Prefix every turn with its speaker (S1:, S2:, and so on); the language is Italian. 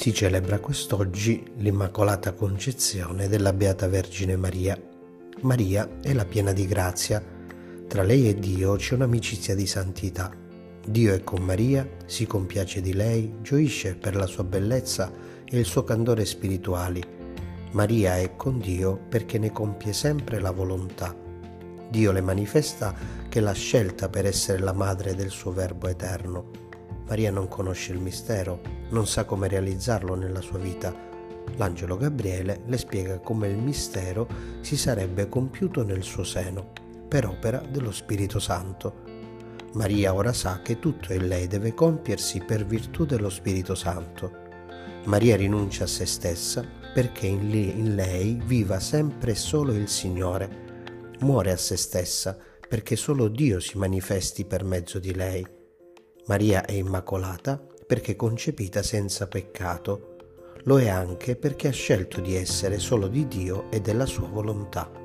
S1: Si celebra quest'oggi l'Immacolata Concezione della Beata Vergine Maria. Maria è la piena di grazia. Tra lei e Dio c'è un'amicizia di santità. Dio è con Maria, si compiace di lei, gioisce per la sua bellezza e il suo candore spirituali. Maria è con Dio perché ne compie sempre la volontà. Dio le manifesta che l'ha scelta per essere la madre del suo Verbo eterno Maria non conosce il mistero, non sa come realizzarlo nella sua vita. L'angelo Gabriele le spiega come il mistero si sarebbe compiuto nel suo seno, per opera dello Spirito Santo. Maria ora sa che tutto in lei deve compiersi per virtù dello Spirito Santo. Maria rinuncia a se stessa perché in lei viva sempre solo il Signore. Muore a se stessa perché solo Dio si manifesti per mezzo di lei Maria è immacolata perché concepita senza peccato. Lo è anche perché ha scelto di essere solo di Dio e della sua volontà.